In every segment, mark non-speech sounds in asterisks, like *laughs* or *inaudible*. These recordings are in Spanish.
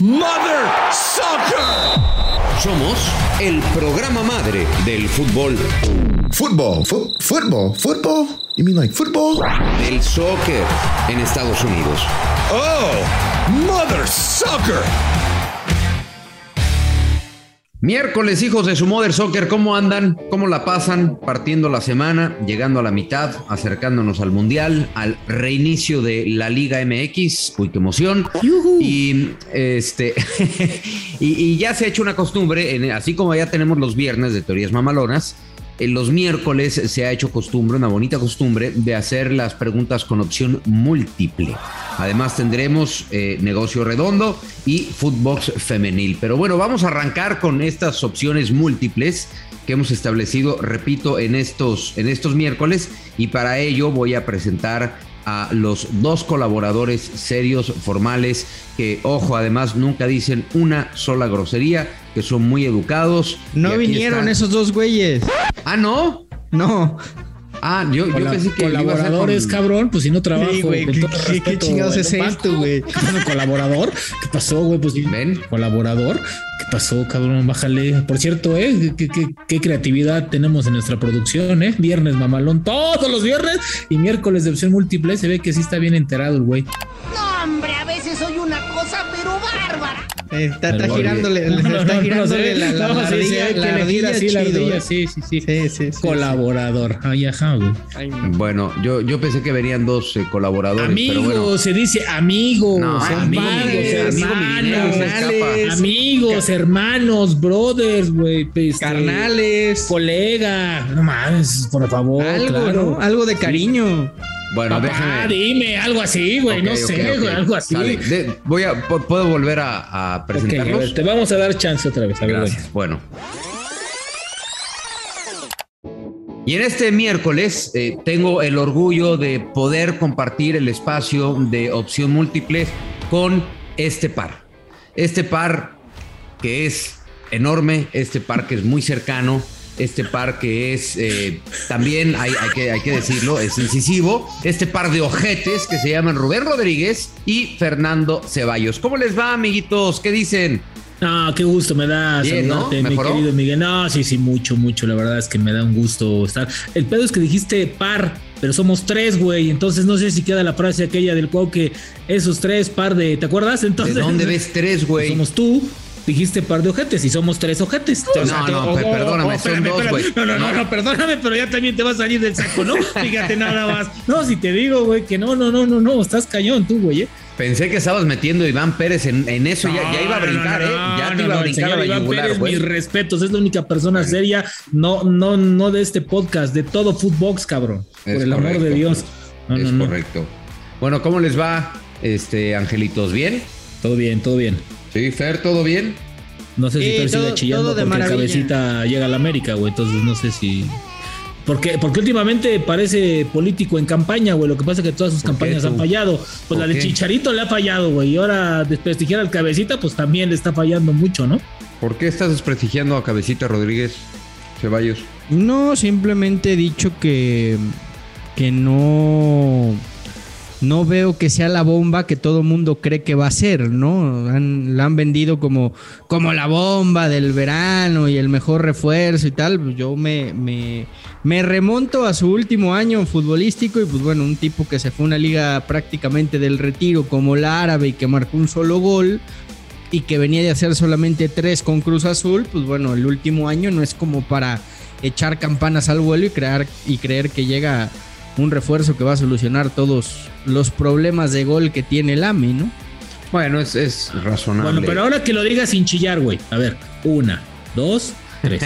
Mother Soccer. Somos el programa madre del fútbol, Football, fo- football, football. You mean like football? del soccer en Estados Unidos. Oh, Mother Soccer. Miércoles, hijos de su Mother Soccer, ¿cómo andan? ¿Cómo la pasan? Partiendo la semana, llegando a la mitad, acercándonos al Mundial, al reinicio de la Liga MX. Uy, qué emoción. Y este *laughs* y, y ya se ha hecho una costumbre, en- así como ya tenemos los viernes de teorías mamalonas, los miércoles se ha hecho costumbre, una bonita costumbre, de hacer las preguntas con opción múltiple. Además tendremos eh, negocio redondo y Footbox femenil. Pero bueno, vamos a arrancar con estas opciones múltiples que hemos establecido, repito, en estos, en estos miércoles. Y para ello voy a presentar a los dos colaboradores serios, formales, que, ojo, además nunca dicen una sola grosería, que son muy educados. No vinieron esos dos güeyes. Ah, ¿no. No. Ah, yo, pensé que colaboradores, con- cabrón, pues si no trabajo. Sí, güey, con ¿qué- todo qué- respeto, qué chingados es esto, güey? ¿Qué pasó, colaborador? ¿Qué pasó, güey? Pues ¿Ven? colaborador. ¿Qué pasó, cabrón? Bájale. Por cierto, ¿eh? ¿Qué, qué, qué creatividad tenemos en nuestra producción, ¿eh? Viernes mamalón, todos los viernes y miércoles de opción múltiple. Se ve que sí está bien enterado el güey. No, Está, girándole, No, no, está girándole la, la, No, la sí, ardilla, la ardilla la ardilla. Sí, sí, sí. Sí, sí, sí, Colaborador. Ay, ajá, güey. sí. Ay, no. Bueno, yo, yo pensé que venían dos eh, colaboradores, Amigos, pero bueno. se dice amigos, No, amigos, amigo hermanos, escapa. amigos, hermanos, brothers, güey, este, Carnales. colega, no mames, por favor, Algo, claro. ¿no? Algo de cariño. Bueno, Papá, déjame. dime algo así, güey, no sé, ok. güey, algo así. De- voy a, ¿Puedo volver a, a presentarlos? ver, te vamos a dar chance otra vez, a ver. Bueno. Y en este miércoles eh, tengo el orgullo de poder compartir el espacio de opción múltiple con este par. Este par que es enorme, este par que es muy cercano, este par que es eh, también, hay, hay que, hay que decirlo, es incisivo, este par de ojetes que se llaman Rubén Rodríguez y Fernando Ceballos. ¿Cómo les va, amiguitos? ¿Qué dicen? No, qué gusto me da Bien, ¿no? saludarte, mi querido Miguel. No, sí, sí, mucho, mucho. La verdad es que me da un gusto estar. El pedo es que dijiste par, pero somos tres, güey. Entonces no sé si queda la frase aquella del cuau que esos tres par de. ¿Te acuerdas? Entonces. ¿De dónde ves tres, güey? Somos tú. Dijiste par de ojetes y somos tres ojetes. O sea, No, no, oh, oh, perdóname, oh, son dos, güey. No, no, no, no, perdóname, pero ya también te vas a salir del saco, ¿no? *laughs* Fíjate nada más. No, si te digo, güey, que no, no, no, no, no, estás cañón tú, güey, ¿eh? Pensé que estabas metiendo a Iván Pérez en, en eso, ya, ya iba a No, no, brincar, no, ¿eh? no, Ya te no, iba a no, brincar a señor la Iván yugular, Pérez, güey. Mis respetos, es la única persona seria, no, no, no de este podcast, de todo Footbox, cabrón. Es por el amor de Dios. No, es no, no. correcto. Bueno, ¿cómo les va, este, angelitos? ¿Bien? Todo bien, todo bien. Sí, Fer, ¿todo bien? No sé si Sí, Fer sigue todo- chillando todo de porque el maravilla. cabecita llega a la América, güey. Entonces no sé si. Porque, porque últimamente parece político en campaña, güey. Lo que pasa es que todas sus ¿Por qué campañas han fallado. Pues ¿Por la de qué? Chicharito le ha fallado, güey. Y ahora desprestigiar al cabecita, pues también le está fallando mucho, ¿no? ¿Por qué estás desprestigiando a Cabecita Rodríguez Ceballos? No, simplemente he dicho que, que no, no veo que sea la bomba que todo mundo cree que va a ser, ¿no? La han vendido como, como la bomba del verano y el mejor refuerzo y tal. Yo me, me, me remonto a su último año futbolístico y pues bueno, un tipo que se fue a una liga prácticamente del retiro como la árabe y que marcó un solo gol y que venía de hacer solamente tres con Cruz Azul, pues bueno, el último año no es como para echar campanas al vuelo y crear y creer que llega un refuerzo que va a solucionar todos los problemas de gol que tiene el AMI, ¿no? Bueno, es, es razonable. Bueno, pero ahora que lo digas sin chillar, güey. A ver, una, dos, tres.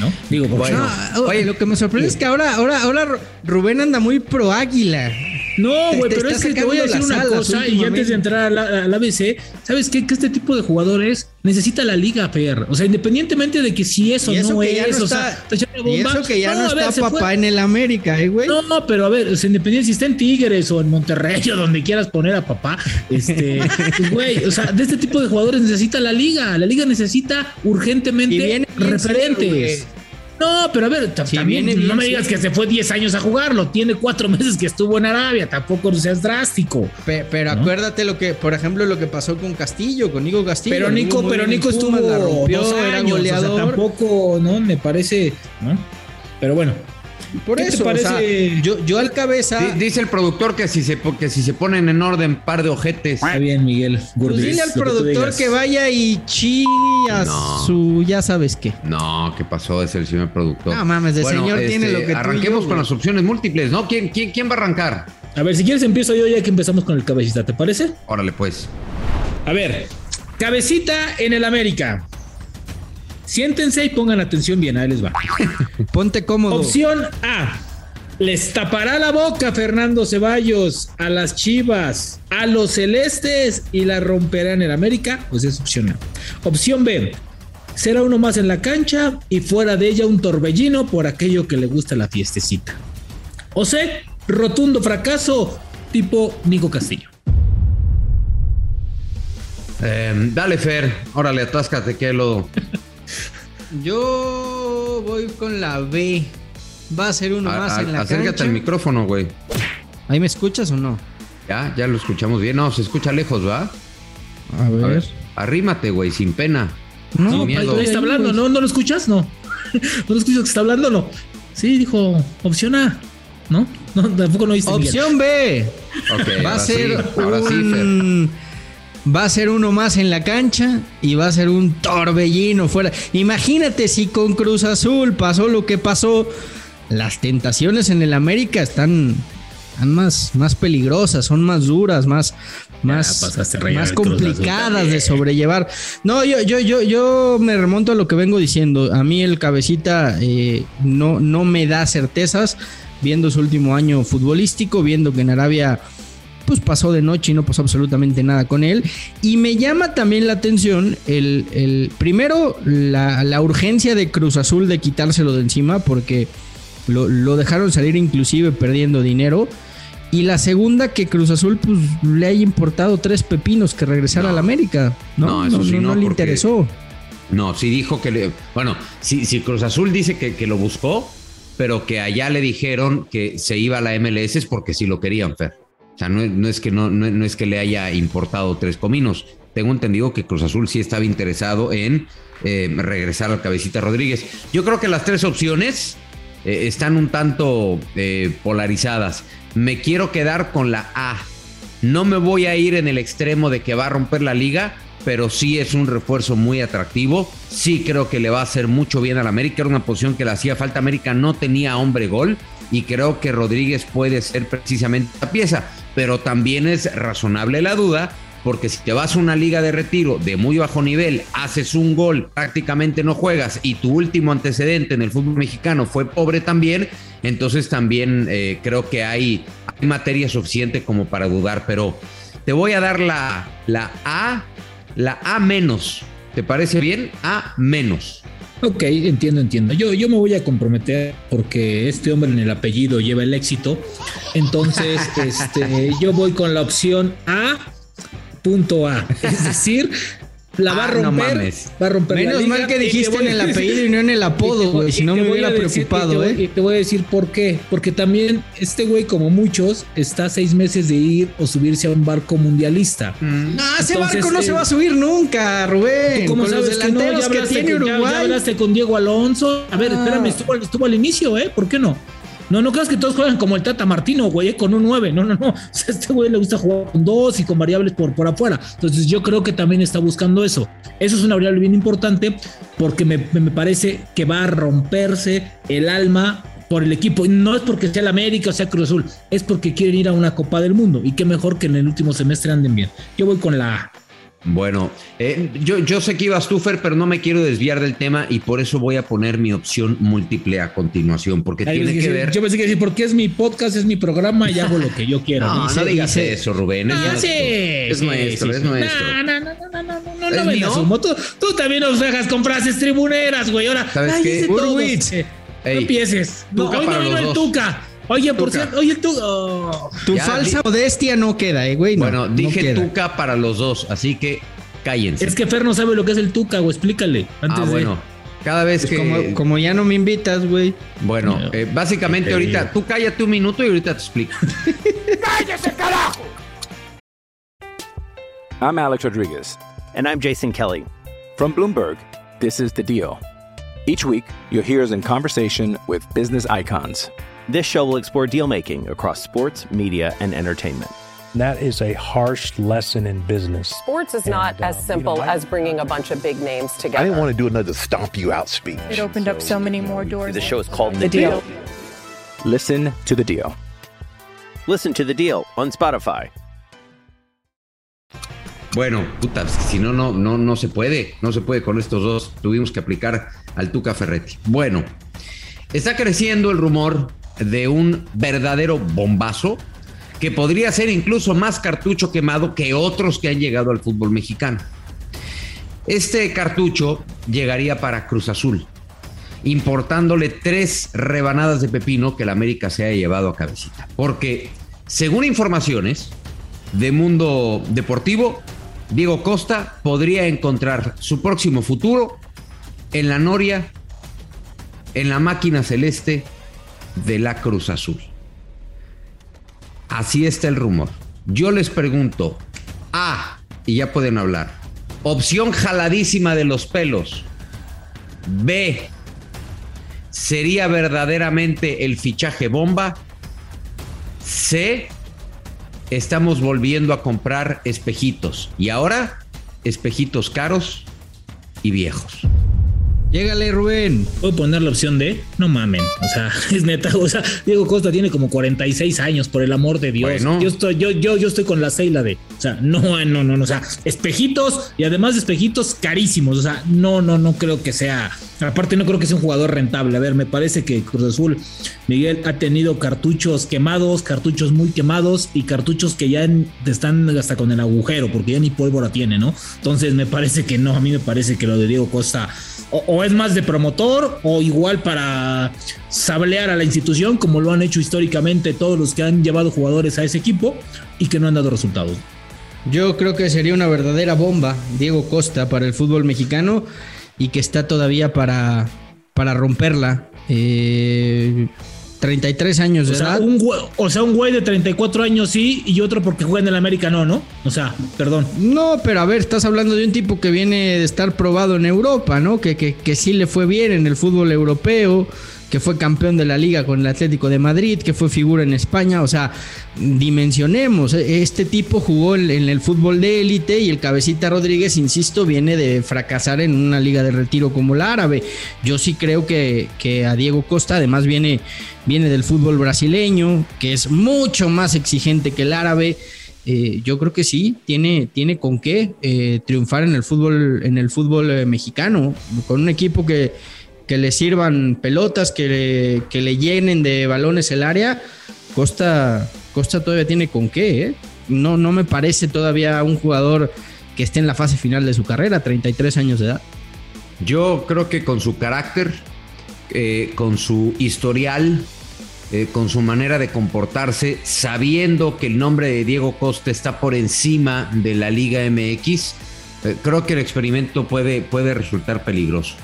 ¿No? Digo, Bueno. No, oye, lo que me sorprende es que ahora, ahora, ahora Rubén anda muy pro águila. No, güey, pero es que te voy a decir una cosa y antes de entrar a la- al ABC, ¿sabes qué? Que este tipo de jugadores necesita la liga, Fer. O sea, independientemente de que si eso, eso no es, no o sea, está- Y bomba. eso que ya no, a ver, está papá fue- en el América, ¿eh, güey? No, pero a ver, o sea, independiente si está en Tigres o en Monterrey o donde quieras poner a papá, este, *laughs* pues, güey, o sea, de este tipo de jugadores necesita la liga. La liga necesita urgentemente Y viene bien referentes. no, pero a ver, también no me digas que se fue 10 años a jugarlo, tiene cuatro *laughs* meses que estuvo en Arabia, tampoco seas drástico. Pe- Pero ¿No? acuérdate lo que, por ejemplo, lo que pasó con Castillo, con Nico Castillo. Pero Nico, pero Nico estuvo Pumas, la rompió, dos era años, o sea, goleador. tampoco, ¿no? Me parece, ¿no? Pero bueno. Por ¿qué te eso, o sea, parece? yo, yo al cabeza. Di- Dice el productor que si se, que si se ponen en orden, par de ojetes. Está bien, Miguel. Pues Gurdis, dile al que productor que vaya y chi a No. su ya sabes qué. No, ¿qué pasó? Es el señor productor. No mames, de señor tiene lo que tú y Arranquemos yo, con las opciones múltiples, ¿no? ¿Quién, quién, quién va a arrancar? A ver, si quieres empiezo yo ya que empezamos con el cabecita, ¿te parece? Órale, pues. A ver, cabecita en el América. Siéntense y pongan atención bien, ahí les va. *laughs* Ponte cómodo. Opción A. Les tapará la boca Fernando Ceballos a las Chivas, a los Celestes y la romperá en el América. Pues es opción A. Opción B. Será uno más en la cancha y fuera de ella un torbellino por aquello que le gusta la fiestecita. O C. Rotundo fracaso tipo Nico Castillo. Eh, dale, Fer. Órale, atáscate, que lo. Yo voy con la B. Va a ser uno A- más a- en la acércate cancha. al micrófono, güey. ¿Ahí me escuchas o no? Ya, ya lo escuchamos bien. No, se escucha lejos, ¿va? A ver. A ver. Arrímate, güey, sin pena. No, sin miedo. está hablando, ¿no? ¿No lo escuchas? No. *laughs* ¿No lo escuchas que está hablando? No. Sí, dijo opción A. ¿No? No, tampoco no dice Opción B. Ok, Va a ser sí, ahora sí, Fer. Va a ser uno más en la cancha y va a ser un torbellino fuera. Imagínate si con Cruz Azul pasó lo que pasó. Las tentaciones en el América están, están más, más peligrosas, son más duras, más, complicadas de sobrellevar. No, yo, yo, yo, yo me remonto a lo que vengo diciendo. A mí el cabecita eh, no, no me da certezas. Viendo su último año futbolístico, viendo que en Arabia pues pasó de noche y no pasó absolutamente nada con él. Y me llama también la atención el, el- primero la, la urgencia de Cruz Azul de quitárselo de encima porque lo, lo dejaron salir inclusive perdiendo dinero. Y la segunda que Cruz Azul pues le haya importado tres pepinos que regresara No. a la América. No, No, eso no, sí, no, le interesó. No, sí dijo que le. Bueno, si, si Cruz Azul dice que, que lo buscó, pero que allá le dijeron que se iba a la MLS es porque sí lo querían, Fer. O sea, no, es- no es que no, no, es que le haya importado tres cominos. Tengo entendido que Cruz Azul sí estaba interesado en eh, regresar al Cabecita Rodríguez. Yo creo que las tres opciones eh, están un tanto eh, polarizadas. Me quiero quedar con la A. No me voy a ir en el extremo de que va a romper la liga, pero sí es un refuerzo muy atractivo. Sí creo que le va a hacer mucho bien al América. Era una posición que le hacía falta. América no tenía hombre gol y creo que Rodríguez puede ser precisamente la pieza. Pero también es razonable la duda porque si te vas a una liga de retiro de muy bajo nivel, haces un gol, prácticamente no juegas y tu último antecedente en el fútbol mexicano fue pobre también, entonces también eh, creo que hay, hay materia suficiente como para dudar, pero te voy a dar la, la A, la A menos. ¿Te parece bien? A menos. Ok, entiendo, entiendo. Yo, yo me voy a comprometer porque este hombre en el apellido lleva el éxito. Entonces, *laughs* este, yo voy con la opción A, punto A. Es decir, la va a Ah, no romper. mames. va a romper Menos mal que dijiste en el apellido y no en el apodo, güey. Si no me voy hubiera preocupado, ¿eh? Y te voy a decir por qué. Porque también este güey, como muchos, está a seis meses de ir o subirse a un barco mundialista. No, ese Entonces, barco no eh, se va a subir nunca, Rubén. ¿Tú cómo Con los sabes que no? delanteros Ya que, tiene con- ya- Uruguay. ya hablaste con Diego Alonso. A ver, Ah. espérame, estuvo, estuvo al inicio, ¿eh? ¿Por qué no? No, no creas que todos juegan como el Tata Martino, güey, eh, con un 9. No, no, no. *laughs* O este güey le gusta jugar con dos y con variables por, por afuera. Entonces, yo creo que también está buscando eso. Eso es una variable bien importante porque me, me- parece que va a romperse el alma por el equipo. No es porque sea el América o sea Cruz Azul, es porque quieren ir a una Copa del Mundo. Y qué mejor que en el último semestre anden bien. Yo voy con la A. Bueno, eh, yo, yo sé que ibas tú, Fer, pero no me quiero desviar del tema y por eso voy a poner mi opción múltiple a continuación, porque Ay, tiene que ver. Yo pensé que decir, porque es mi podcast, es mi programa y hago lo que yo quiero. No, no digas eso, Rubén. Es Ah, nuestro. sí, es sí, nuestro, sí, es sí. nuestro. No, no, no, no, no, no, no, ¿Es no me asumo. Tú, tú también nos dejas con frases tribuneras, güey. Ahora, ¿Sabes qué? Urwitz. Eh, No empieces. No, hoy no vino el. Tuca. Oye, por cierto, oye, Tuca. oh. Tu Ya, falsa di- modestia no queda, eh, güey. no, Bueno, no dije queda. Tuca para los dos, así que cállense. Es que Fer no sabe lo que es el Tuca, güey. Explícale. Antes ah, de- bueno. Cada vez Pues que. como, como ya no me invitas, güey. Bueno, No. eh, básicamente Te ahorita, tú cállate un minuto y ahorita te explico. *laughs* I'm Alex Rodriguez. And I'm Jason Kelly. From Bloomberg, this is The Deal. Each week, you'll hear us in conversation with business icons. This show will explore deal making across sports, media, and entertainment. That is a harsh lesson in business. Sports is not And, uh, as you simple know, I- as bringing a bunch of big names together. I didn't want to do another stomp you out speech. It opened up so many more doors. The show is called The deal. Listen to The Deal. Listen to The Deal on Spotify. Bueno, puta, si no, no, no, no se puede. No se puede con estos dos. Tuvimos que aplicar al Tuca Ferretti. Bueno, está creciendo el rumor de un verdadero bombazo que podría ser incluso más cartucho quemado que otros que han llegado al fútbol mexicano. Este cartucho llegaría para Cruz Azul, importándole tres rebanadas de pepino que la América se haya llevado a cabecita. Porque, según informaciones de Mundo Deportivo, Diego Costa podría encontrar su próximo futuro en la Noria, en la máquina celeste de la Cruz Azul. Así está el rumor. Yo les pregunto, A, y ya pueden hablar, opción jaladísima de los pelos. B, ¿sería verdaderamente el fichaje bomba? C, estamos volviendo a comprar espejitos. Y ahora, espejitos caros y viejos. Llégale, Rubén. ¿Puedo poner la opción de? No mamen. O sea, *laughs* es neta. O sea, Diego Costa tiene como 46 años, por el amor de Dios. Bueno. Yo estoy, yo, yo, yo estoy con la Seila de. O sea, no, no, no, no. O sea, espejitos y además de espejitos carísimos. O sea, no, no, no creo que sea. Aparte, no creo que sea un jugador rentable. A ver, me parece que Cruz Azul, Miguel, ha tenido cartuchos quemados, cartuchos muy quemados y cartuchos que ya están hasta con el agujero, porque ya ni pólvora tiene, ¿no? Entonces, me parece que no. A mí me parece que lo de Diego Costa o, es más de promotor o igual para sablear a la institución, como lo han hecho históricamente todos los que han llevado jugadores a ese equipo y que no han dado resultados. Yo creo que sería una verdadera bomba, Diego Costa, para el fútbol mexicano y que está todavía para, para romperla. Eh, 33 años O sea, edad. un güey, o sea, un güey de 34 años sí y otro porque juega en el América no, ¿no? O sea, perdón. No, pero a ver, estás hablando de un tipo que viene de estar probado en Europa, ¿no? Que, que, que sí le fue bien en el fútbol europeo, que fue campeón de la liga con el Atlético de Madrid, que fue figura en España. O sea, dimensionemos. Este tipo jugó en, en el fútbol de élite y el Cabecita Rodríguez, insisto, viene de fracasar en una liga de retiro como la árabe. Yo sí creo que, que a Diego Costa, además, viene, viene del fútbol brasileño, que es mucho más exigente que el árabe. Eh, yo creo que sí, tiene, tiene con qué eh, triunfar en el fútbol, en el fútbol eh, mexicano, con un equipo que, que le sirvan pelotas, que le, que le llenen de balones el área. Costa, Costa todavía tiene con qué, ¿eh? No, no me parece todavía un jugador que esté en la fase final de su carrera, 33 años de edad. Yo creo que con su carácter, eh, con su historial, eh, con su manera de comportarse, sabiendo que el nombre de Diego Costa está por encima de la Liga MX, eh, creo que el experimento puede, puede resultar peligroso.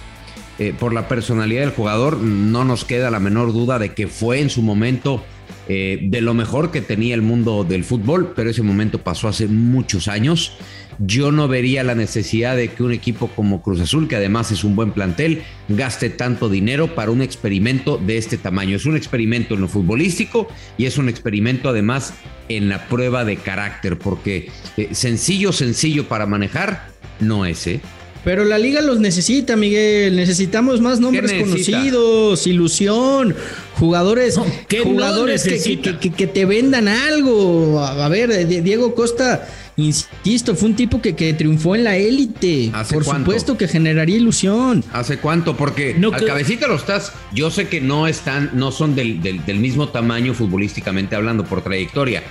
Eh, por la personalidad del jugador, no nos queda la menor duda de que fue en su momento eh, de lo mejor que tenía el mundo del fútbol, pero ese momento pasó hace muchos años. Yo no vería la necesidad de que un equipo como Cruz Azul, que además es un buen plantel, gaste tanto dinero para un experimento de este tamaño. Es un experimento en lo futbolístico y es un experimento además en la prueba de carácter, porque eh, sencillo, sencillo para manejar, no es, ¿eh? Pero la liga los necesita, Miguel. Necesitamos más nombres conocidos, ilusión, jugadores, ¿qué no jugadores que, que- que- que te vendan algo. A, ver, Di- Diego Costa insisto, fue un tipo que, que triunfó en la élite. ¿Hace Por cuánto? supuesto que generaría ilusión. ¿Hace cuánto? Porque No al cabecita lo estás. Yo sé que no están, no son del, del- del mismo tamaño futbolísticamente hablando por trayectoria.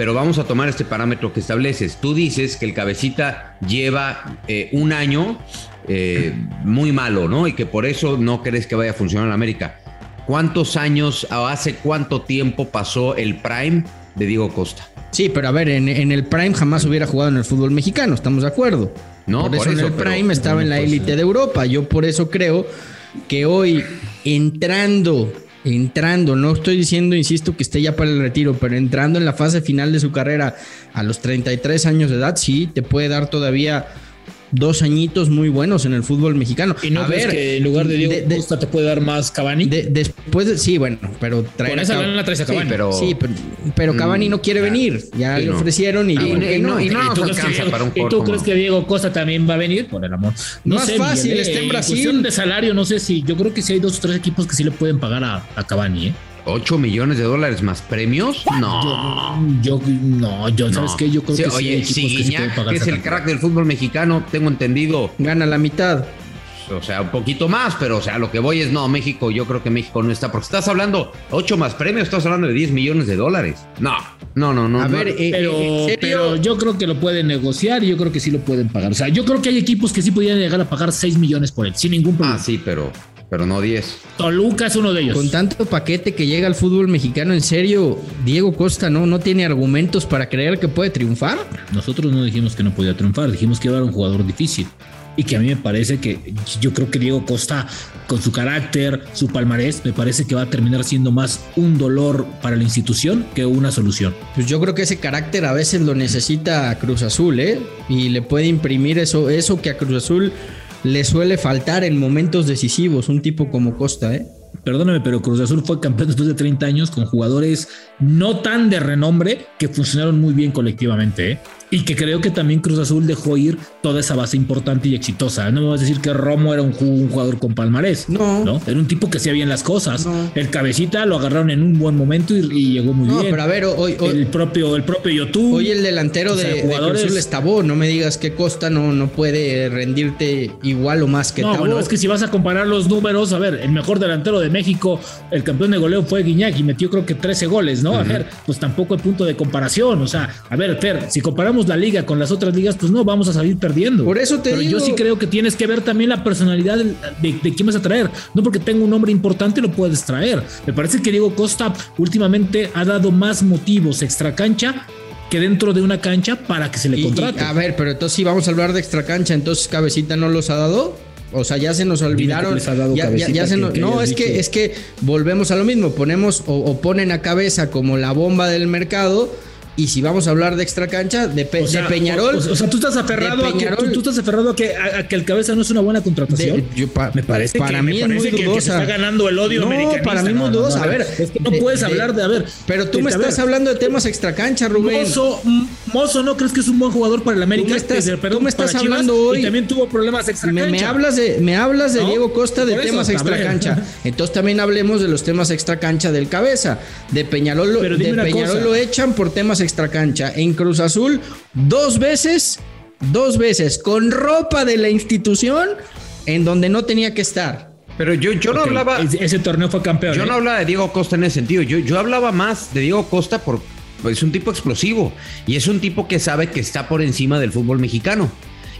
Pero vamos a tomar este parámetro que estableces. Tú dices que el cabecita lleva eh, un año eh, muy malo, ¿no? Y que por eso no crees que vaya a funcionar en América. ¿Cuántos años, o hace cuánto tiempo pasó el prime de Diego Costa? Sí, pero a ver, en, en el Prime jamás hubiera jugado en el fútbol mexicano, ¿estamos de acuerdo? No, por eso, por eso, en el pero- Prime estaba en la élite de Europa. Yo por eso creo que hoy entrando, entrando, no estoy diciendo, insisto, que esté ya para el retiro, pero entrando en la fase final de su carrera a los 33 años de edad, sí, te puede dar todavía dos añitos muy buenos en el fútbol mexicano. ¿Y no a crees ver, que en lugar de Diego de- de- Costa te puede dar más Cavani? de- después de, sí, bueno, pero traer Con esa Cavani- la traes a Cavani. Sí, pero. Sí, pero, pero Cavani no quiere Mm, venir. Ya sí, le no. ofrecieron y Ah, dijo bueno, y no- no. y no ¿Y nos tú, crees que, alcanza Diego- para un y tú crees que Diego Costa también va a venir? Por el amor. No Más sé, fácil, Miguel, está en eh, Brasil. cuestión de salario, no sé si. Yo creo que sí hay dos o tres equipos que sí le pueden pagar a, a Cavani, ¿eh? 8 millones de dólares más premios? No. Yo, no, yo, ¿sabes No. qué? Yo creo Sí, que sí hay oye, equipos que sí pueden Sigguiñac, pagar que es el crack del fútbol mexicano, tengo entendido, Gana la mitad. o sea, un poquito más, pero o sea, lo que voy es, no, México, yo creo que México no está, porque estás hablando 8 más premios, estás hablando de 10 millones de dólares. No, no, no, no. A no. ver, eh, Pero, eh, ¿en serio? pero yo creo que lo pueden negociar y yo creo que sí lo pueden pagar. O sea, yo creo que hay equipos que sí podrían llegar a pagar 6 millones por él, sin ningún problema. ah, sí, pero, pero no 10. Toluca es uno de ellos. Con tanto paquete que llega al fútbol mexicano, en serio, Diego Costa no, no tiene argumentos para creer que puede triunfar. Nosotros no dijimos que no podía triunfar, dijimos que era un jugador difícil. Y que a mí me parece que yo creo que Diego Costa, con su carácter, su palmarés, me parece que va a terminar siendo más un dolor para la institución que una solución. Pues yo creo que ese carácter a veces lo necesita Cruz Azul, ¿eh? Y le puede imprimir eso, eso que a Cruz Azul le suele faltar en momentos decisivos, un tipo como Costa, ¿eh? Perdóname, pero Cruz Azul fue campeón después de 30 años con jugadores no tan de renombre que funcionaron muy bien colectivamente, ¿eh? Y que creo que también Cruz Azul dejó ir toda esa base importante y exitosa. No me vas a decir que Romo era un, ju- un jugador con palmarés. No. Era un tipo que hacía bien las cosas. No. El cabecita lo agarraron en un buen momento y, y llegó muy No, bien. pero a ver, hoy, hoy, el propio, el propio YouTube. hoy el delantero O sea, de, de jugadores- Cruz Azul es Tabó. No me digas que Costa no, no puede rendirte igual o más que no, Tabó. bueno, es que si vas a comparar los números, a ver, el mejor delantero de México, el campeón de goleo fue Guiñac y metió creo que 13 goles, ¿no? A ver, pues tampoco hay punto de comparación. O sea, a ver, Fer, si comparamos la liga con las otras ligas, pues no, vamos a salir perdiendo. Por eso te Pero digo. yo sí creo que tienes que ver también la personalidad de, de, de quién vas a traer. No porque tenga un nombre importante lo puedes traer. Me parece que Diego Costa últimamente ha dado más motivos extra cancha que dentro de una cancha para que se le Y- y, contrate. a ver, pero entonces si vamos a hablar de extracancha, entonces Cabecita no los ha dado. O sea, ya se nos olvidaron. les ha dado ya- ya- ya Cabecita se que- nos- que no, es que, es que volvemos a lo mismo. Ponemos o, o ponen a cabeza como la bomba del mercado. Y si vamos a hablar de extracancha, de, Pe- O sea, de Peñarol. O, o sea, tú estás aferrado a que tú, tú estás aferrado a que, a, a que el cabeza no es una buena contratación. de- yo pa- me parece para que, mí me es muy que, dudosa. está ganando el odio No, para mí muy dudosa. A ver, es que no de- puedes de- hablar de a ver. Pero tú me estás hablando de temas extracancha, Rubén. Mozo, Mozo, ¿no crees que es un buen jugador para el América? Tú me estás- Desde- perdón, tú me estás Chivas, hablando hoy- Y también tuvo problemas extra Me, me hablas de, me hablas de ¿No? Diego Costa de temas a ver. extracancha. *laughs* Entonces también hablemos de los temas extracancha del cabeza. De Peñarol, de Peñarol lo echan por temas extracancha. En Cruz Azul, dos veces, dos veces, con ropa de la institución en donde no tenía que estar. Pero yo, yo no hablaba. ese, torneo fue campeón. Yo ¿eh? no hablaba de Diego Costa en ese sentido. Yo, yo hablaba más de Diego Costa por. Es un tipo explosivo. Y es un tipo que sabe que está por encima del fútbol mexicano.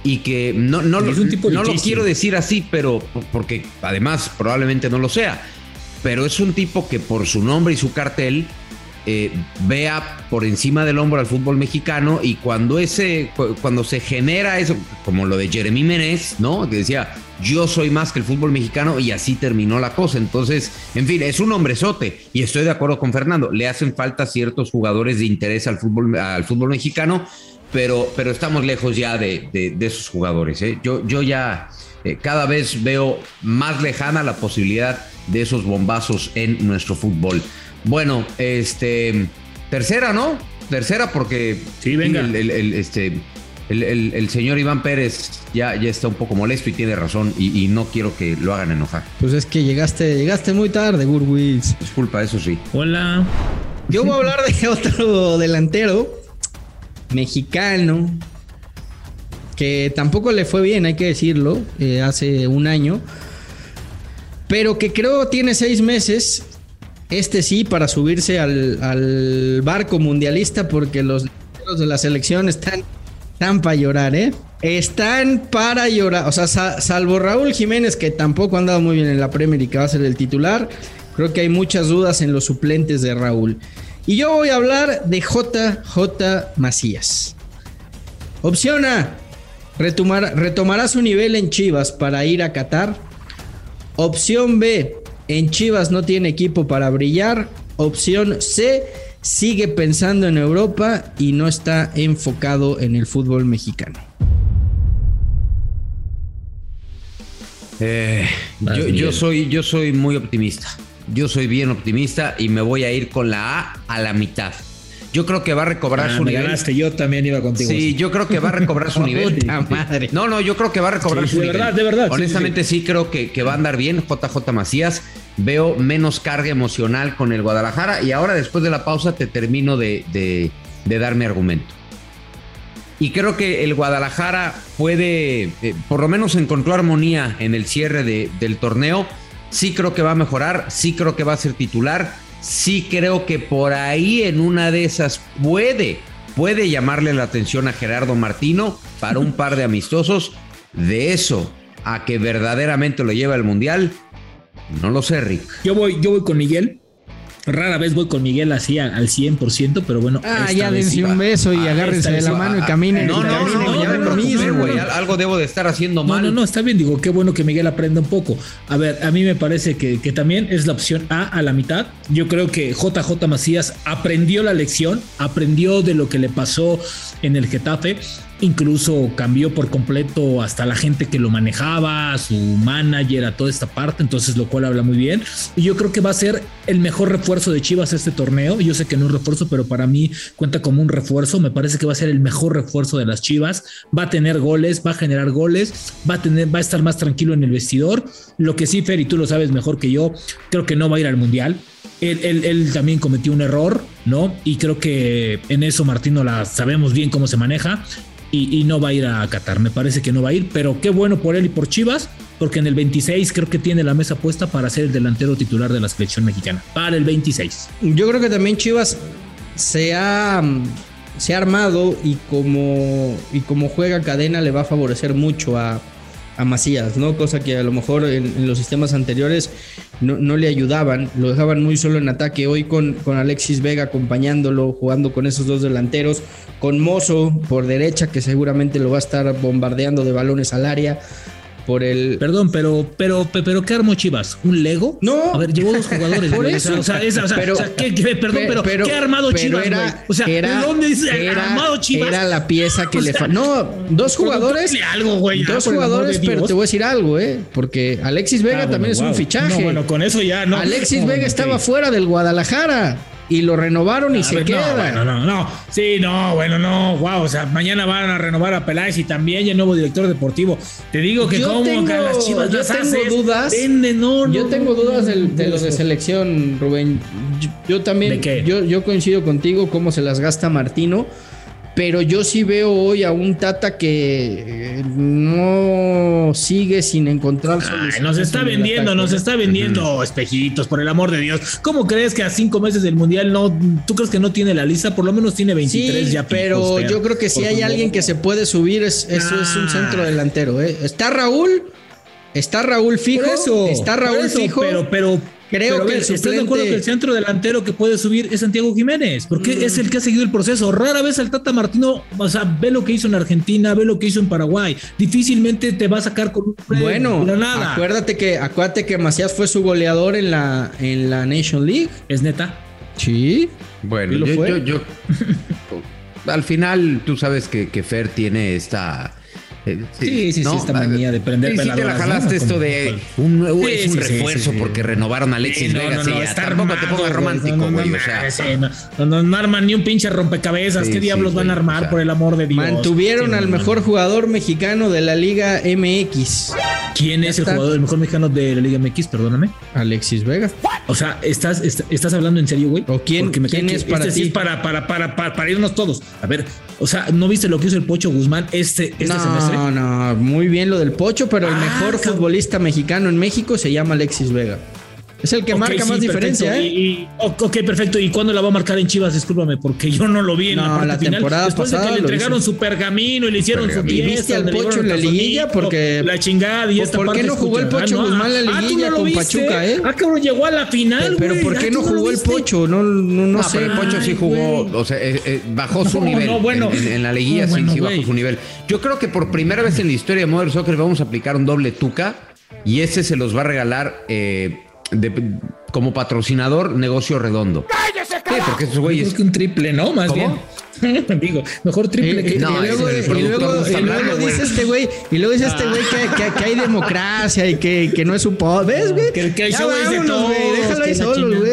Y que no, no, lo- tipo no lo quiero decir así, pero porque además probablemente no lo sea. Pero es un tipo que por su nombre y su cartel eh, vea por encima del hombro al fútbol mexicano y cuando ese cu- cuando se genera eso como lo de Jeremy Menez, ¿no? Que decía, "Yo soy más que el fútbol mexicano" y así terminó la cosa. Entonces, en fin, es un hombrezote y estoy de acuerdo con Fernando, le hacen falta ciertos jugadores de interés al fútbol al fútbol mexicano, pero pero estamos lejos ya de, de- de esos jugadores, ¿eh? Yo yo ya eh, cada vez veo más lejana la posibilidad de esos bombazos en nuestro fútbol. Bueno, este tercera, ¿no? Tercera porque Sí, venga. el, el- el, este el, el- el señor Iván Pérez ya, ya está un poco molesto y tiene razón y, y no quiero que lo hagan enojar. Pues es que llegaste, llegaste muy tarde, Gurwitz. Disculpa, eso sí. Hola. Yo voy a hablar de otro delantero mexicano, que tampoco le fue bien, hay que decirlo, eh, hace un año, pero que creo tiene seis meses, este sí, para subirse al, al barco mundialista, porque los de la selección están, para llorar, ¿eh? Están para llorar, o sea, sa- salvo Raúl Jiménez, que tampoco ha andado muy bien en la Premier y que va a ser el titular, creo que hay muchas dudas en los suplentes de Raúl. Y yo voy a hablar de JJ Macías. Opción A, retomar- retomará su nivel en Chivas para ir a Qatar. Opción B, en Chivas no tiene equipo para brillar. Opción C, sigue pensando en Europa y no está enfocado en el fútbol mexicano. Eh, yo, yo soy, yo soy muy optimista. Yo soy bien optimista y me voy a ir con la A a la mitad. Yo creo que va a recobrar Ah, su me nivel. ganaste, yo también iba contigo. Sí, yo creo que va a recobrar su *laughs* nivel. Puta madre. No, no, yo creo que va a recobrar Sí, su de nivel. verdad, de verdad, sí, Honestamente sí, creo que, que va a andar bien JJ Macías. Veo menos carga emocional con el Guadalajara y ahora después de la pausa te termino de, de- de dar mi argumento. Y creo que el Guadalajara puede, eh, por lo menos encontró armonía en el cierre de- del torneo. Sí creo que va a mejorar, sí creo que va a ser titular, sí creo que por ahí en una de esas puede, puede llamarle la atención a Gerardo Martino para un par de amistosos. De eso a que verdaderamente lo lleva al Mundial, no lo sé, Rick. Yo voy, yo voy con Miguel. Rara vez voy con Miguel así al 100%, pero bueno. Ah, ya dense un beso y Ah, agárrense de la mano y caminen. No, no, no, ya me mismo. güey. Algo debo de estar haciendo No, mal. no, no, está bien, digo, qué bueno que Miguel aprenda un poco. A ver, a mí me parece que, que también es la opción A a la mitad. Yo creo que JJ Macías aprendió la lección, aprendió de lo que le pasó en el Getafe, incluso cambió por completo hasta la gente que lo manejaba, su manager, a toda esta parte, entonces lo cual habla muy bien. Y yo creo que va a ser el mejor refuerzo de Chivas este torneo. Yo sé que no es refuerzo, pero para mí cuenta como un refuerzo. Me parece que va a ser el mejor refuerzo de las Chivas. Va a tener goles, va a generar goles, va a tener, va a estar más tranquilo en el vestidor. Lo que sí, Fer, y tú lo sabes mejor que yo, creo que no va a ir al Mundial. Él, él- él también cometió un error, ¿no? Y creo que en eso Martino la sabemos bien cómo se maneja. Y, no va a ir a Qatar, me parece que no va a ir, pero qué bueno por él y por Chivas, porque en el 26 creo que tiene la mesa puesta para ser el delantero titular de la selección mexicana. Para el 26. Yo creo que también Chivas se ha, se ha armado y como, y como juega cadena le va a favorecer mucho a, a Macías, ¿no? Cosa que a lo mejor en, los sistemas anteriores no, no le ayudaban, lo dejaban muy solo en ataque. Hoy con, con Alexis Vega acompañándolo, jugando con esos dos delanteros, con Mozo por derecha, que seguramente lo va a estar bombardeando de balones al área. Por el. Perdón, pero, pero, pe- pero ¿qué armó Chivas? ¿Un Lego? No. A ver, llevó dos jugadores. *laughs* Por eso. O sea, esa- o sea, Pero- o sea, ¿qué, qué- perdón, Pe- pero, pero- ¿qué ha armado Chivas, era-? O sea, era- ¿de dónde dice era- armado Chivas? Era la pieza que O le sea, fa- No, dos jugadores. Algo, güey, dos jugadores, pero te voy a decir algo, ¿eh? Porque Alexis Vega Ah, bueno, también es un fichaje. No, bueno, con eso ya no. Alexis No, Vega *laughs* estaba fuera del Guadalajara y lo renovaron y A se ver, queda. No, bueno, no, no. Sí, no, bueno, no. Wow, o sea, mañana van a renovar a Peláez y también ya el nuevo director deportivo. Te digo que Yo como tengo- que las chivas yo las tengo haces, dudas. vende, no, no, Yo tengo dudas de, no, los de selección, Rubén. Yo, yo también, ¿De qué? Yo, yo coincido contigo cómo se las gasta Martino, pero yo sí veo hoy a un Tata que eh, no sigue sin encontrar Ay, nos está vendiendo, nos está vendiendo espejitos, por el amor de Dios. ¿Cómo crees que a cinco meses del mundial no? ¿Tú crees que no tiene la lista? Por lo menos tiene 23 Sí, ya. pero yo creo que si hay favor. alguien que se puede subir, es, eso es un Ah. centro delantero. ¿eh? Está Raúl, está Raúl fijo, eso, está Raúl eso, fijo. pero, pero Creo pero, que ver, el ¿Estás de acuerdo suplente- que el centro delantero que puede subir es Santiago Jiménez? Porque Mm. es el que ha seguido el proceso. Rara vez el Tata Martino, o sea, ve lo que hizo en Argentina, ve lo que hizo en Paraguay. Difícilmente te va a sacar con un Bueno, Granada. acuérdate que acuérdate que Macías fue su goleador en la en la Nation League. ¿Es neta? Sí. Bueno, ¿Y lo yo, yo, yo- al final tú sabes que, que Fer tiene esta... eh, Sí, sí, sí, esta manía de prender Sí, sí te la jalaste ¿no? esto de un, nuevo- Sí, es un sí, sí, refuerzo sí, sí. porque renovaron a Alexis Sí, no, Vega. no, sí, no, ya, está tampoco te armado, pongas güey. romántico, No, no, güey. no, o sea, sí, no, no, no, no arman ni un pinche rompecabezas. Sí, ¿Qué sí, diablos van a armar o sea, por el amor de Dios? Mantuvieron Sí, al no, no, mejor no. jugador mexicano de la Liga MX. ¿Quién es el jugador, el mejor mexicano de la Liga MX? Perdóname. Alexis Vega. O sea, ¿estás, est- estás hablando en serio, güey? ¿O quién- Porque me quién es para este sí ti? es para, para, para, para, para irnos todos. A ver, o sea, ¿no viste lo que hizo el Pocho Guzmán este, este semestre? No, no, muy bien lo del Pocho, pero el Ah, mejor futbolista mexicano en México se llama Alexis Vega. Es el que marca sí, más diferencia, perfecto. ¿eh? Y, y- ok, perfecto. ¿Y cuándo la va a marcar en Chivas? Discúlpame, porque yo no lo vi en No, la parte la final. temporada Después de pasada que le entregaron hizo. su pergamino y le hicieron su Pergamino. ¿Y fiesta. viste al Pocho en la liguilla? Porque- La chingada y ¿Por- esta por qué parte no jugó el. Pocho Ah, no, Guzmán la ah, liguilla no con viste. Pachuca, eh? Ah, cabrón, llegó a la final, Pero güey. ¿por qué Ah, no jugó el. Pocho? No, no, no, No, sé. pero el Pocho sí jugó, o sea, eh, eh, bajó su No, nivel. no, bueno. en, la liguilla sí, sí bajó su nivel. Yo creo que por primera vez en la historia de Modern Soccer vamos a aplicar un doble tuca y ese se los va a regalar eh, de- como patrocinador Negocio Redondo. Sí, porque esos güeyes. creo que un triple, ¿no? Más ¿Cómo? bien. *laughs* Digo, mejor triple Y, que y- No, y luego, es el y luego- y dice este güey, y luego dice este güey que, que- que hay democracia y que, que no es su pod. ¿Ves, güey? Que- que hay Ya show es de Déjalo ahí solo, güey.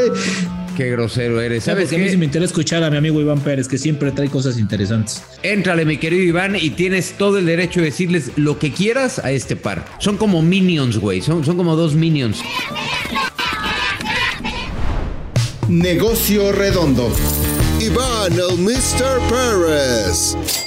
Qué grosero eres. ¿Sabes ¿Sabes que a mí sí me interesa escuchar a mi amigo Iván Pérez, que siempre trae cosas interesantes. Éntrale, mi querido Iván, y tienes todo el derecho de decirles lo que quieras a este par. Son como minions, güey. Son, son como dos minions. Negocio redondo. Iván, el Mr. Pérez.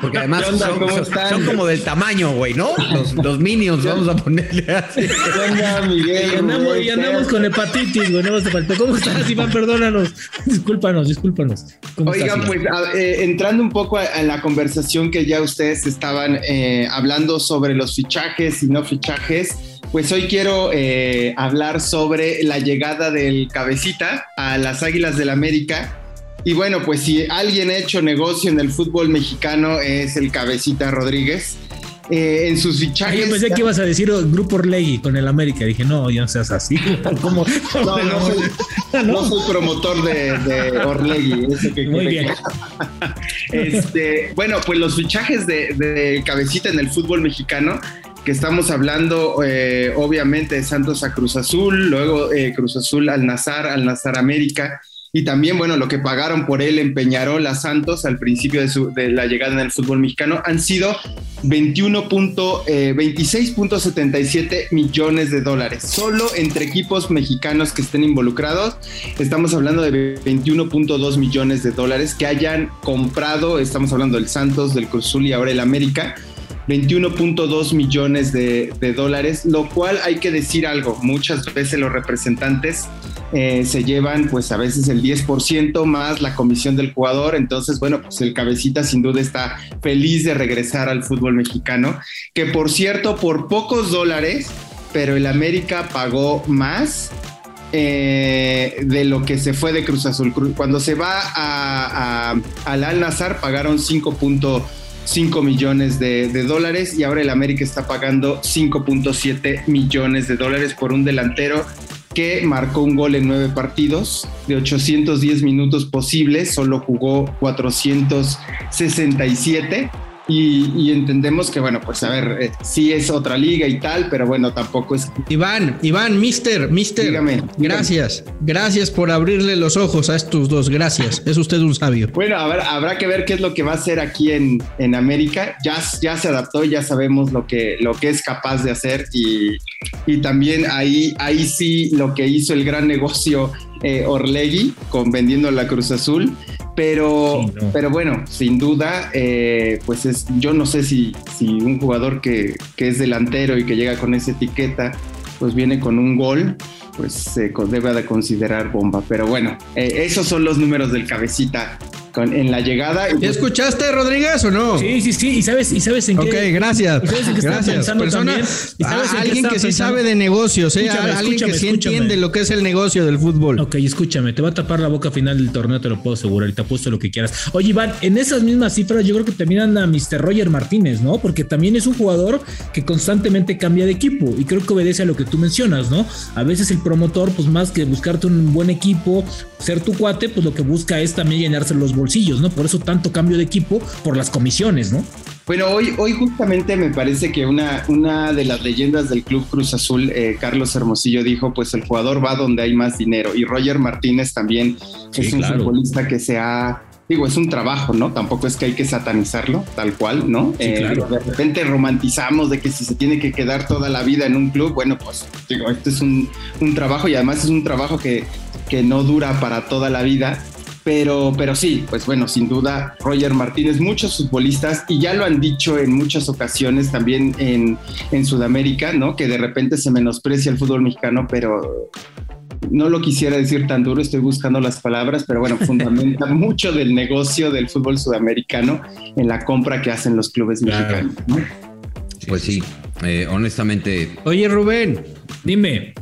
Porque además ¿Qué onda? son, como del tamaño, güey, ¿no? Los, los minions, vamos a ponerle así. ¿Qué onda, Miguel? Y andamos, Rubén, y andamos con hepatitis, güey, no te faltó. ¿Cómo estás, Iván? Perdónanos. Discúlpanos, discúlpanos. ¿Cómo Oigan, estás, pues a- eh, entrando un poco a, a la conversación que ya ustedes estaban eh, hablando sobre los fichajes y no fichajes, pues hoy quiero eh, hablar sobre la llegada del cabecita a las Águilas del América. Y bueno, pues si alguien ha hecho negocio en el fútbol mexicano es el cabecita Rodríguez. Eh, en sus Ay, fichajes... yo pensé que ibas a decir oh, Grupo Orlegui con el América. Dije, no, ya no seas así. *laughs* ¿Cómo? No, no soy, no soy promotor de, de Orlegui. eso que Muy bien. *laughs* Este, bueno, pues los fichajes de, de Cabecita en el fútbol mexicano, que estamos hablando eh, obviamente de Santos a Cruz Azul, luego eh, Cruz Azul al Nazar, al Nazar América, y también, bueno, lo que pagaron por él en Peñarol Santos al principio de, su- de la llegada en el fútbol mexicano han sido 21 punto, eh, 26.77 millones de dólares. Solo entre equipos mexicanos que estén involucrados, estamos hablando de 21.2 millones de dólares que hayan comprado, estamos hablando del Santos, del Cruz Azul y ahora el América. 21.2 millones de, dólares, lo cual hay que decir algo, muchas veces los representantes eh, se llevan pues a veces el 10% más la comisión del jugador, entonces bueno, pues el cabecita sin duda está feliz de regresar al fútbol mexicano, que por cierto, por pocos dólares, pero el América pagó más eh, de lo que se fue de Cruz Azul. Cuando se va a, al Al Nazar pagaron 5.5 millones de, de dólares y ahora el América está pagando 5.7 millones de dólares por un delantero que marcó un gol en nueve partidos de 810 minutos posibles, solo jugó 467 y, y entendemos que, bueno, pues a ver, eh, sí es otra liga y tal, pero bueno, tampoco es... Iván, Iván, mister, mister. Dígame, dígame. Gracias. Gracias por abrirle los ojos a estos dos. Gracias. Es usted un sabio. Bueno, a ver, habrá que ver qué es lo que va a hacer aquí en, en América. Ya, ya se adaptó, ya sabemos lo que, lo que es capaz de hacer y, y también ahí, ahí sí lo que hizo el gran negocio eh, Orlegui con vendiendo la Cruz Azul. Pero, Sí, no. pero bueno, sin duda, eh, pues es, yo no sé si, si un jugador que, que es delantero y que llega con esa etiqueta, pues viene con un gol, pues se debe de considerar bomba. Pero bueno, eh, esos son los números del cabecita con- en la llegada. ¿Ya pues, escuchaste, Rodríguez, o no? Sí, sí, sí. ¿Y sabes, y sabes en qué? Ok, gracias. ¿Y sabes en qué Gracias. pensando Persona, también? ¿Y sabes a- en qué alguien que sí sabe de negocios, ¿eh? Escúchame, alguien que escúchame, sí escúchame. entiende lo que es el negocio del fútbol. Ok, escúchame, te va a tapar la boca final del torneo, te lo puedo asegurar, y te apuesto lo que quieras. Oye, Iván, en esas mismas cifras yo creo que también anda Mr. Roger Martínez, ¿no? Porque también es un jugador que constantemente cambia de equipo y creo que obedece a lo que tú mencionas, ¿no? A veces el promotor, pues más que buscarte un buen equipo, ser tu cuate, pues lo que busca es también llenarse los bolsillos, ¿no? Por eso tanto cambio de equipo por las comisiones, ¿no? Bueno, hoy, hoy justamente me parece que una, una de las leyendas del Club Cruz Azul, eh, Carlos Hermosillo, dijo, pues el jugador va donde hay más dinero. Y Roger Martínez también Sí, es un claro. futbolista que se ha digo, es un trabajo, ¿no? Tampoco es que hay que satanizarlo, tal cual, ¿no? Sí, claro. De repente romantizamos de que si se tiene que quedar toda la vida en un club, bueno, pues digo, este es un, un trabajo y además es un trabajo que, que no dura para toda la vida. Pero, pero sí, pues bueno, sin duda, Roger Martínez, muchos futbolistas, y ya lo han dicho en muchas ocasiones también en, en Sudamérica, ¿no? Que de repente se menosprecia el fútbol mexicano, pero no lo quisiera decir tan duro, estoy buscando las palabras, pero bueno, fundamenta *laughs* mucho del negocio del fútbol sudamericano en la compra que hacen los clubes mexicanos. ¿no? Pues sí, eh, honestamente. Oye, Rubén, dime.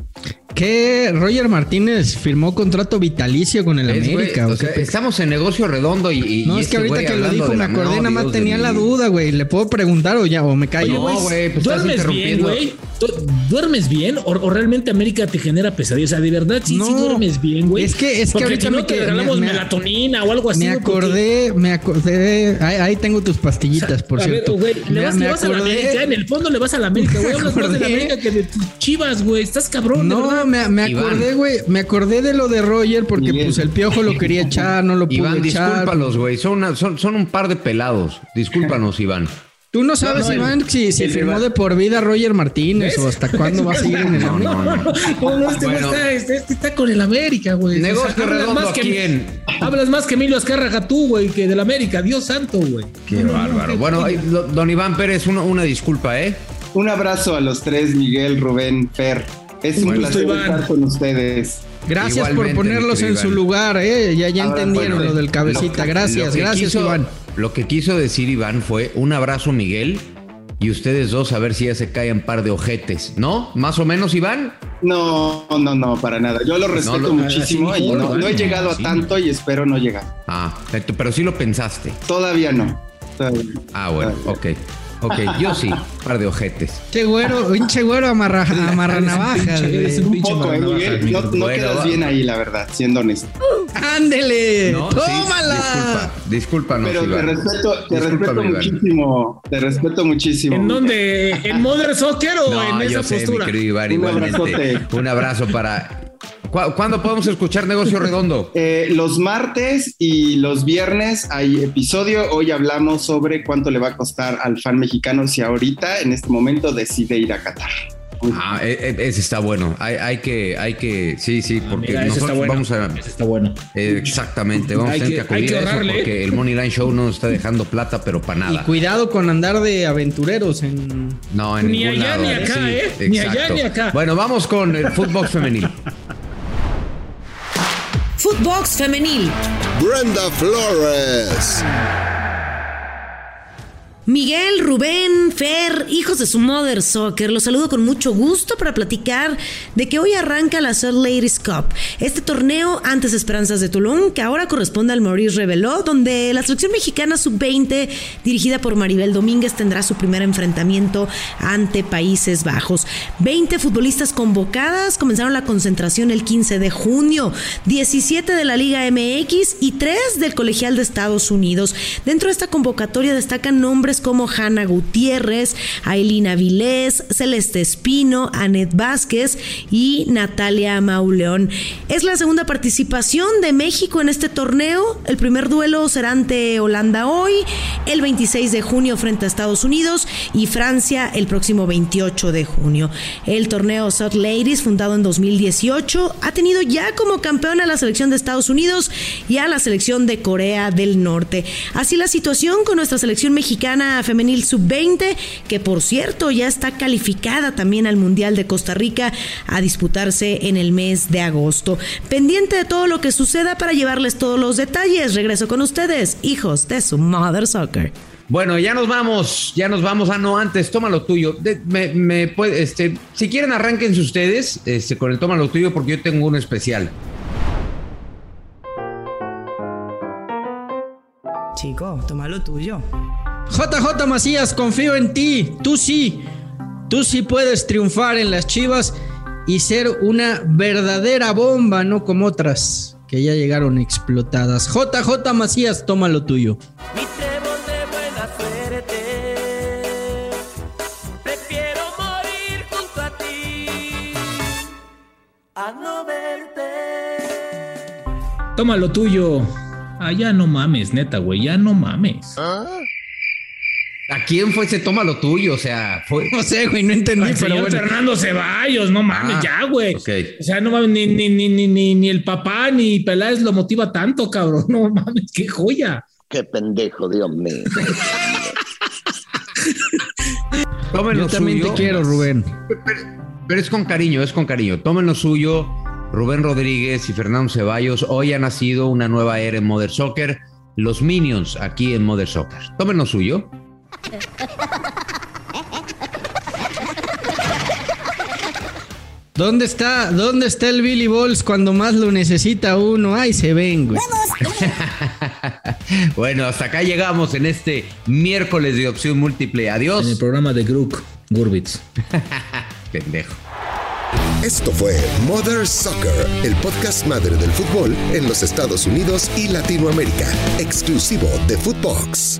¿Qué Roger Martínez firmó contrato vitalicio con el Es, América? estamos en negocio redondo y. y- no, y es que este ahorita que lo dijo me acordé, nada más tenía la duda, güey. ¿Le puedo preguntar o ya o me callo? No, güey, pues estás ¿Duermes bien, ¿Duermes bien? ¿O, o realmente América te genera pesadillas? O sea, de verdad, sí, sí duermes bien, güey. es que- es que Porque ahorita si no me te regalamos me- me- melatonina o algo así. me porque- acordé, me acordé. Ahí, ahí tengo tus pastillitas, por *laughs* a cierto. ver, güey, le vas, me le vas a la América, en el fondo le vas a la América, güey. Hablas más de la. América que de tus chivas, güey. Estás cabrón, de No, verdad. me, me Iván. acordé, güey. Me acordé de lo de Roger porque Miguel. pues el piojo lo quería *laughs* echar, no lo pudo Iván, echar. discúlpalos, güey. Son, una- son, son un par de pelados. Discúlpanos, Iván. Tú no sabes, No, no, Iván, el- si, si el firmó de por vida Roger Martínez ¿Ves? o hasta cuándo va a seguir en el No, América. no, no. No, no, este Bueno. está, este, este está con el América, güey. Negocio hablas redondo más que, en- Hablas más que Emilio Azcárraga tú, güey, que del América. Dios santo, güey. Qué bárbaro. Bueno, don Iván Pérez, una, una disculpa, ¿eh? Un abrazo a los tres, Miguel, Rubén, Fer. Es un placer Iván. estar con ustedes. Gracias Igualmente, por ponerlos en su lugar, eh. Ya, ya Ahora, entendieron bueno, lo del cabecita. Lo gracias, gracias, quiso- Iván. Lo que quiso decir Iván fue un abrazo, Miguel, y ustedes dos a ver si ya se caen par de ojetes, ¿no? Más o menos, Iván. No, no, no, para nada. Yo lo respeto lo- muchísimo y no, no he llegado a tanto y espero no llegar. Ah, pero sí lo pensaste. Todavía no. Todavía no. Ah, bueno, ok. Ok, yo sí, par de ojetes. Che güero, pinche güero amarra, amarra navajas. eres un güey. Un poco, eh, Miguel. No, no Bueno, quedas bien ahí, la verdad, siendo honesto. ¡Ándele! No, sí, ¡Tómala! disculpa, discúlpanos, Pero te Iván. respeto, te respeto muchísimo. Te respeto muchísimo. ¿En dónde? ¿En Modern Soccer o No, en yo esa sé, postura? mi querido Iván, Un igualmente. abrazote. Un abrazo para... ¿Cu- ¿Cuándo podemos escuchar Negocio Redondo? *laughs* Eh, los martes y los viernes hay episodio. Hoy hablamos sobre cuánto le va a costar al fan mexicano si ahorita, en este momento, decide ir a Qatar. Ah, e- e- ese está bueno. Hay, hay que, hay que, sí, sí, porque Mira, ese nosotros está bueno. vamos a... Ese está bueno. eh, exactamente, vamos Hay a tener que, que- hay acudir que a eso ahorrarle. porque el Money Line Show no nos está dejando plata, pero para Y nada. cuidado con andar de aventureros en. No, en Ni ningún allá lado. ni acá, Sí, ¿eh? Ni allá exacto. ni acá. Bueno, vamos con el fútbol femenil. *laughs* Footbox Femenil. Brenda Flores. Miguel, Rubén, Fer, hijos de su Mother Soccer, los saludo con mucho gusto para platicar de que hoy arranca la Salt Ladies Cup, este torneo antes Esperanzas de Tulum, que ahora corresponde al Maurice Reveló, donde la selección mexicana sub-20, dirigida por Maribel Domínguez, tendrá su primer enfrentamiento ante Países Bajos. 20 futbolistas convocadas comenzaron la concentración el 15 de junio, 17 de la Liga MX y 3 del Colegial de Estados Unidos. Dentro de esta convocatoria destacan nombres como Hanna Gutiérrez, Ailina Vilés, Celeste Espino, Anet Vázquez y Natalia Mauleón. Es la segunda participación de México en este torneo. El primer duelo será ante Holanda hoy, el 26 de junio frente a Estados Unidos y Francia el próximo 28 de junio. El torneo South Ladies, fundado en 2018, ha tenido ya como campeón a la selección de Estados Unidos y a la selección de Corea del Norte. Así la situación con nuestra selección mexicana femenil sub-20, que por cierto ya está calificada también al Mundial de Costa Rica a disputarse en el mes de agosto. Pendiente de todo lo que suceda para llevarles todos los detalles. Regreso con ustedes, hijos de su Mother Soccer. Bueno, ya nos vamos, ya nos vamos. Ah, no, antes, toma lo tuyo. De- me, me puede, este, si quieren, arránquense ustedes este, con el toma lo tuyo, porque yo tengo uno especial. Chico, toma lo tuyo. JJ Macías, confío en ti. Tú sí. Tú sí puedes triunfar en las chivas y ser una verdadera bomba, no como otras que ya llegaron explotadas. JJ Macías, toma lo tuyo. Mi trébol de buena suerte. Prefiero morir junto a ti a no verte. Toma lo tuyo. Ah, ya no mames, neta, güey, ya no mames. ¿A quién fue ese toma lo tuyo? O sea, fue. *laughs* No sé, güey, no entendí, Al pero señor bueno. Fernando Ceballos, no mames, Ah, ya, güey. O sea, no mames, ni, ni, ni, ni, ni, ni el papá ni Peláez lo motiva tanto, cabrón. *laughs* No mames, qué joya. Qué pendejo, Dios mío. *laughs* Tomen Yo también suyo. te quiero, Rubén. Pero es con cariño, es con cariño. Tomen lo suyo. Rubén Rodríguez y Fernando Ceballos. Hoy ha nacido una nueva era en Mother Soccer. Los Minions aquí en Mother Soccer. Tomen lo suyo. ¿Dónde está, ¿Dónde está el Billy Balls cuando más lo necesita uno? Ay, se ven, güey. *laughs* Bueno, hasta acá llegamos en este miércoles de opción múltiple. En el Adiós. programa de Grook, Gurbitz. *laughs* Pendejo. Esto fue Mother Soccer, el podcast madre del fútbol en los Estados Unidos y Latinoamérica, exclusivo de Footbox.